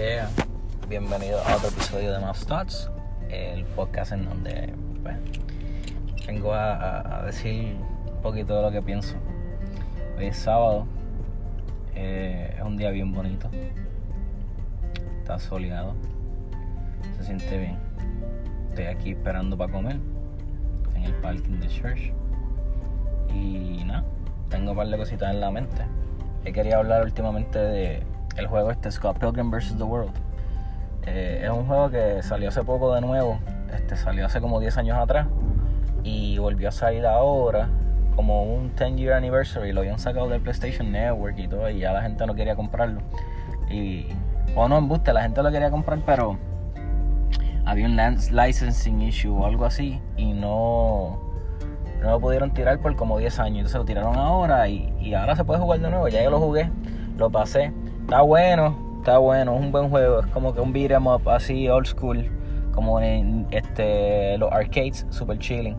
Yeah. Bienvenido a otro episodio de Mouse Thoughts, el podcast en donde pues, vengo a, decir un poquito de lo que pienso. Hoy es sábado, eh, es un día bien bonito, está soleado, se siente bien. Estoy aquí esperando para comer en el parking de Church y nada, tengo un par de cositas en la mente. He querido hablar últimamente de el juego este Scott Pilgrim vs. The World. Eh, es un juego que salió hace poco de nuevo, este, salió hace como 10 años atrás y volvió a salir ahora como un 10 year anniversary, lo habían sacado del PlayStation Network y todo y ya la gente no quería comprarlo. Y, o no, en buste, la gente lo quería comprar, pero había un licensing issue o algo así y no, no lo pudieron tirar por como 10 años. Entonces lo tiraron ahora y, y ahora se puede jugar de nuevo. Ya yo lo jugué, lo pasé Está bueno, está bueno, es un buen juego. Es como que un beat em up así old school, como en este, los arcades, super chilling.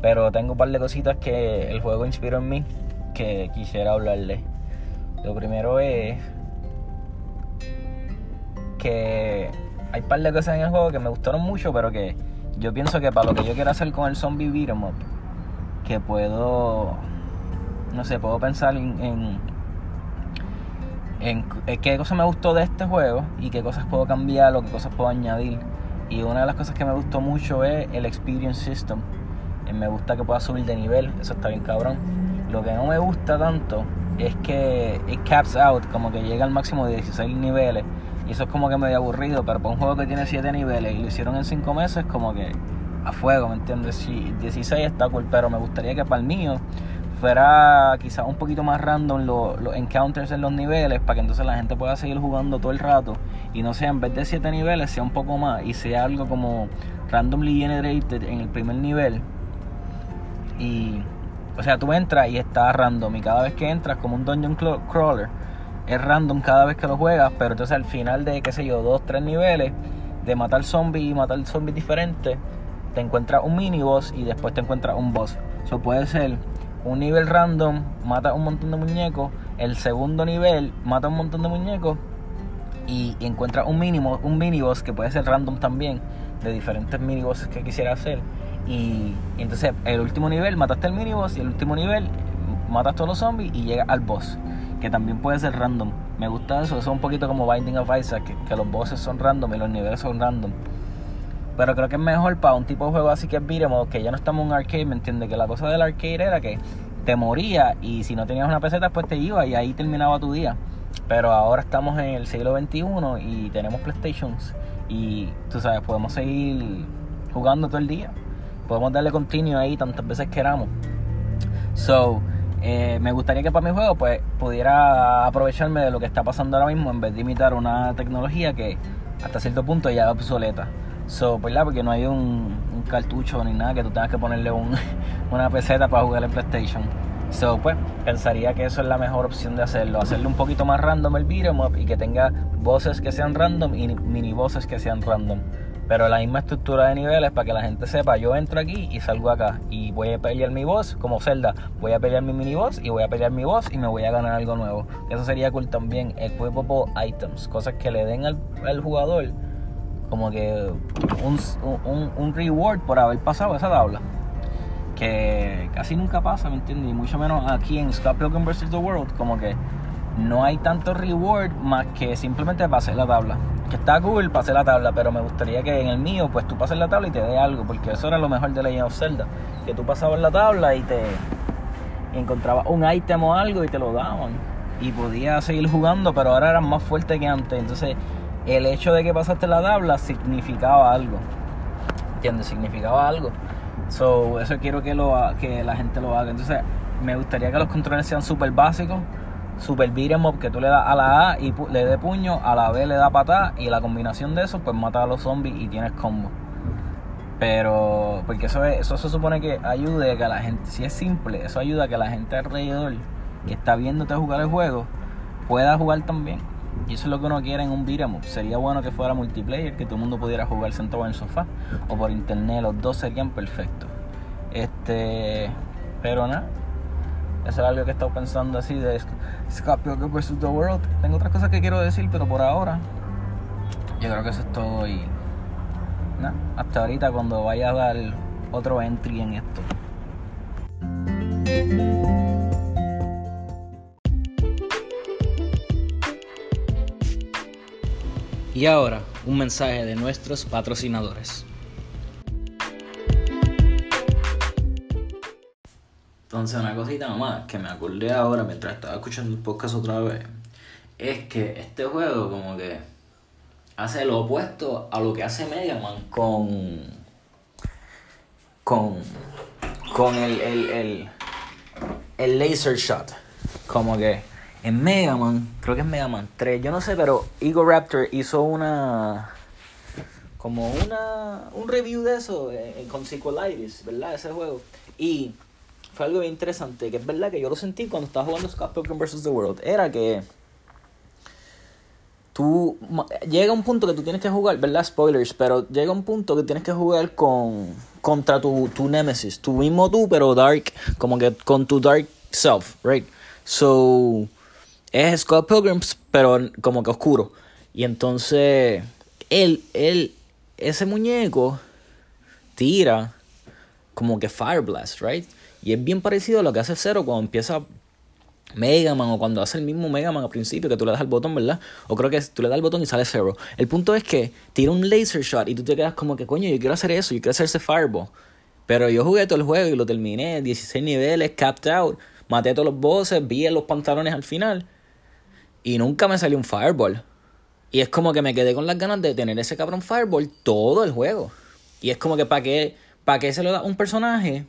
Pero tengo un par de cositas que el juego inspiró en mí que quisiera hablarle. Lo primero es que hay un par de cosas en el juego que me gustaron mucho, pero que yo pienso que para lo que yo quiero hacer con el zombie beat em up, que puedo, no sé, puedo pensar en en, qué cosas me gustó de este juego y qué cosas puedo cambiar o qué cosas puedo añadir. Y una de las cosas que me gustó mucho es el Experience System. Eh, me gusta que pueda subir de nivel, eso está bien cabrón. Lo que no me gusta tanto es que it caps out, como que llega al máximo de 16 niveles. Y eso es como que medio aburrido, pero para un juego que tiene 7 niveles y lo hicieron en 5 meses, como que a fuego, ¿me entiendes? Si 16 está cool, pero me gustaría que para el mío fuera quizás un poquito más random los encounters en los niveles para que entonces la gente pueda seguir jugando todo el rato y no sea en vez de 7 niveles sea un poco más y sea algo como randomly generated en el primer nivel. Y o sea tú entras y está random y cada vez que entras como un dungeon crawler es random cada vez que lo juegas pero entonces al final de qué sé yo dos tres niveles de matar zombies y matar zombies diferentes te encuentras un mini boss y después te encuentras un boss. Eso puede ser un nivel random mata un montón de muñecos, el segundo nivel mata un montón de muñecos y, encuentra un mínimo, un mini boss que puede ser random también, de diferentes mini bosses que quisiera hacer. Y, entonces el último nivel mataste el mini boss y el último nivel matas todos los zombies y llega al boss, que también puede ser random. Me gusta eso, eso es un poquito como Binding of Isaac, que, que los bosses son random y los niveles son random. Pero creo que es mejor para un tipo de juego así que es que ya no estamos en arcade, ¿me entiendes? Que la cosa del arcade era que te moría y si no tenías una peseta pues te iba y ahí terminaba tu día. Pero ahora estamos en el siglo XXI y tenemos PlayStations y tú sabes, podemos seguir jugando todo el día. Podemos darle continuo ahí tantas veces queramos. So, eh, me gustaría que para mi juego pues pudiera aprovecharme de lo que está pasando ahora mismo en vez de imitar una tecnología que hasta cierto punto ya es obsoleta. So, pues, Porque no hay un, cartucho ni nada que tú tengas que ponerle un, una peseta para jugar en PlayStation. So, pues, pensaría que eso es la mejor opción de hacerlo. Hacerle un poquito más random el beat'em up y que tenga voces que sean random y mini voces que sean random. Pero la misma estructura de niveles para que la gente sepa, yo entro aquí y salgo acá y voy a pelear mi voz como Zelda, voy a pelear mi mini boss y voy a pelear mi voz y me voy a ganar algo nuevo. Eso sería cool también, equipable items, cosas que le den al, al jugador como que un, un, reward por haber pasado esa tabla. Que casi nunca pasa, ¿me entiendes? Y mucho menos aquí en Scott Pilgrim vs. The World, como que no hay tanto reward más que simplemente pasar la tabla. Que está cool, pasé la tabla, pero me gustaría que en el mío, pues tú pases la tabla y te dé algo, porque eso era lo mejor de Legend of Zelda. Que tú pasabas la tabla y te encontrabas un ítem o algo y te lo daban. Y podías seguir jugando, pero ahora eran más fuerte que antes. Entonces el hecho de que pasaste la tabla significaba algo. ¿Entiendes? Significaba algo. So, eso quiero que, lo, que la gente lo haga. Entonces, me gustaría que los controles sean súper básicos, super beat'em up, que tú le das a la A y le dé puño, a la B le da patada y la combinación de eso, pues mata a los zombies y tienes combo. Pero, porque eso, eso se supone que ayude a que la gente, si es simple, eso ayuda a que la gente alrededor que está viéndote jugar el juego pueda jugar también. Y eso es lo que uno quiere en un beat'em Sería bueno que fuera multiplayer, que todo el mundo pudiera jugar sentado en el sofá o por internet, los dos serían perfectos. Este, pero nada, eso es algo que he estado pensando así de Scorpio vs. The World. Tengo otras cosas que quiero decir, pero por ahora yo creo que eso es todo y hasta ahorita cuando vaya a dar otro entry en esto. Y ahora, un mensaje de nuestros patrocinadores. Entonces, una cosita nomás que me acordé ahora mientras estaba escuchando el podcast otra vez, es que este juego como que hace lo opuesto a lo que hace Mega Man con. con. con el, el, el, el laser shot. Como que en Mega Man, creo que es Mega Man 3, yo no sé, pero Ego Raptor hizo una. como una. un review de eso eh, con Sequelitis, ¿verdad? Ese juego. Y fue algo bien interesante, que es verdad que yo lo sentí cuando estaba jugando Scott Pilgrim vs. The World. Era que tú llega un punto que tú tienes que jugar, ¿verdad? Spoilers, pero llega un punto que tienes que jugar con contra tu, tu nemesis, tu mismo tú, pero dark, como que con tu dark self, right? So es Scott Pilgrim, pero como que oscuro. Y entonces él él ese muñeco tira como que Fire Blast, right? Y es bien parecido a lo que hace Zero cuando empieza Mega Man o cuando hace el mismo Mega Man al principio que tú le das al botón, ¿verdad? O creo que tú le das al botón y sale Zero. El punto es que tira un laser shot y tú te quedas como que, coño, yo quiero hacer eso, yo quiero hacer ese Fireball. Pero yo jugué todo el juego y lo terminé, 16 niveles, capped out, maté a todos los bosses, vi los pantalones al final y nunca me salió un Fireball. Y es como que me quedé con las ganas de tener ese cabrón Fireball todo el juego. Y es como que para qué, para qué se lo da un personaje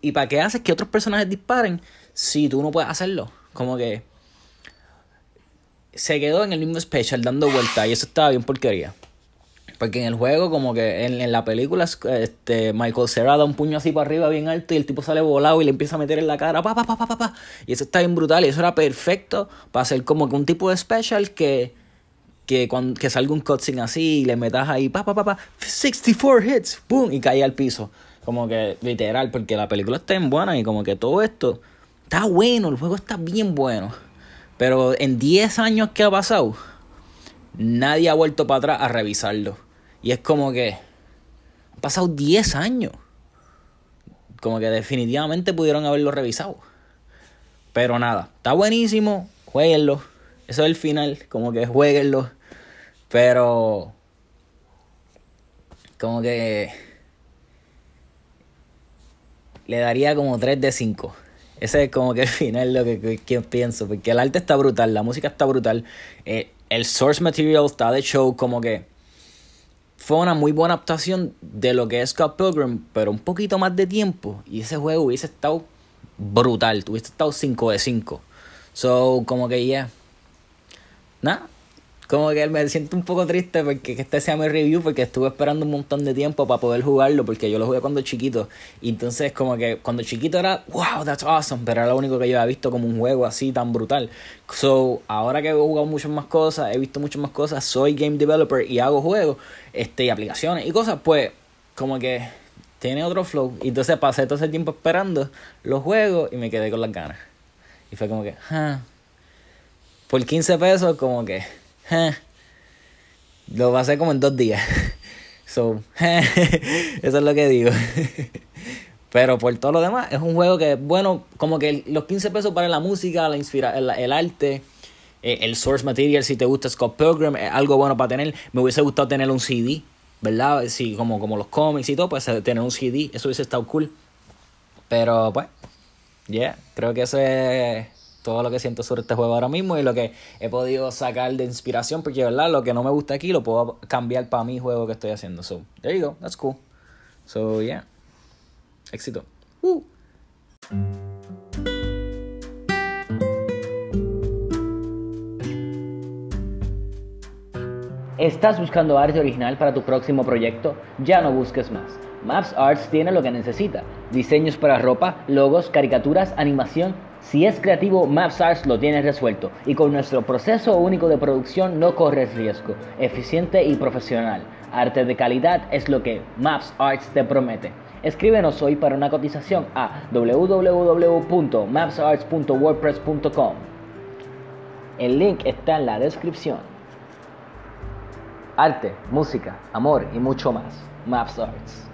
y para qué haces que otros personajes disparen si tú no puedes hacerlo. Como que se quedó en el mismo special dando vueltas y eso estaba bien porquería. Porque en el juego, como que en, la película, este, Michael Cera da un puño así para arriba bien alto y el tipo sale volado y le empieza a meter en la cara, pa, pa, pa, pa, pa, Y eso está bien brutal y eso era perfecto para hacer como que un tipo de special que, que, cuando, que salga un cutscene así y le metas ahí, pa, pa, pa, pa, 64 hits, boom, y cae al piso. Como que literal, porque la película está bien buena y como que todo esto Está bueno, el juego está bien bueno. Pero en 10 años que ha pasado, nadie ha vuelto para atrás a revisarlo. Y es como que han pasado 10 años. Como que definitivamente pudieron haberlo revisado. Pero nada, está buenísimo, jueguenlo. Eso es el final, como que jueguenlo. Pero como que le daría como 3 de 5. Ese es como que el final lo que, que, pienso. Porque el arte está brutal, la música está brutal. Eh, el source material está de show. Como que fue una muy buena adaptación de lo que es Scott Pilgrim, pero un poquito más de tiempo. Y ese juego hubiese estado brutal. Hubiese estado 5 de 5. So, como que ya. Yeah. Nada, como que me siento un poco triste porque este sea mi review porque estuve esperando un montón de tiempo para poder jugarlo porque yo lo jugué cuando chiquito. Entonces como que cuando chiquito era wow that's awesome pero era lo único que yo había visto como un juego así tan brutal. So ahora que he jugado muchas más cosas he visto muchas más cosas soy game developer y hago juegos este y aplicaciones y cosas pues como que tiene otro flow. Y entonces pasé todo ese tiempo esperando los juegos y me quedé con las ganas. Y fue como que ah. por 15 pesos como que lo va a hacer como en dos días. So, eso es lo que digo. Pero por todo lo demás, es un juego que, bueno, como que los 15 pesos para la música, la inspira el, arte, eh, el source material, si te gusta Scott Pilgrim, es algo bueno para tener. Me hubiese gustado tener un CD, ¿verdad? Sí, como, como los cómics y todo, pues tener un CD, eso hubiese estado cool. Pero pues, yeah, creo que eso es todo lo que siento sobre este juego ahora mismo y lo que he podido sacar de inspiración, porque verdad, lo que no me gusta aquí lo puedo cambiar para mi juego que estoy haciendo. So, there you go, that's cool. So, yeah. Éxito. Uh. ¿Estás buscando arte original para tu próximo proyecto? Ya no busques más. Maps Arts tiene lo que necesita. Diseños para ropa, logos, caricaturas, animación si es creativo, MapsArts lo tiene resuelto y con nuestro proceso único de producción no corres riesgo, eficiente y profesional. Arte de calidad es lo que MapsArts te promete. Escríbenos hoy para una cotización a www.mapsarts.wordpress.com. El link está en la descripción. arte, música, amor y mucho más. Maps Arts.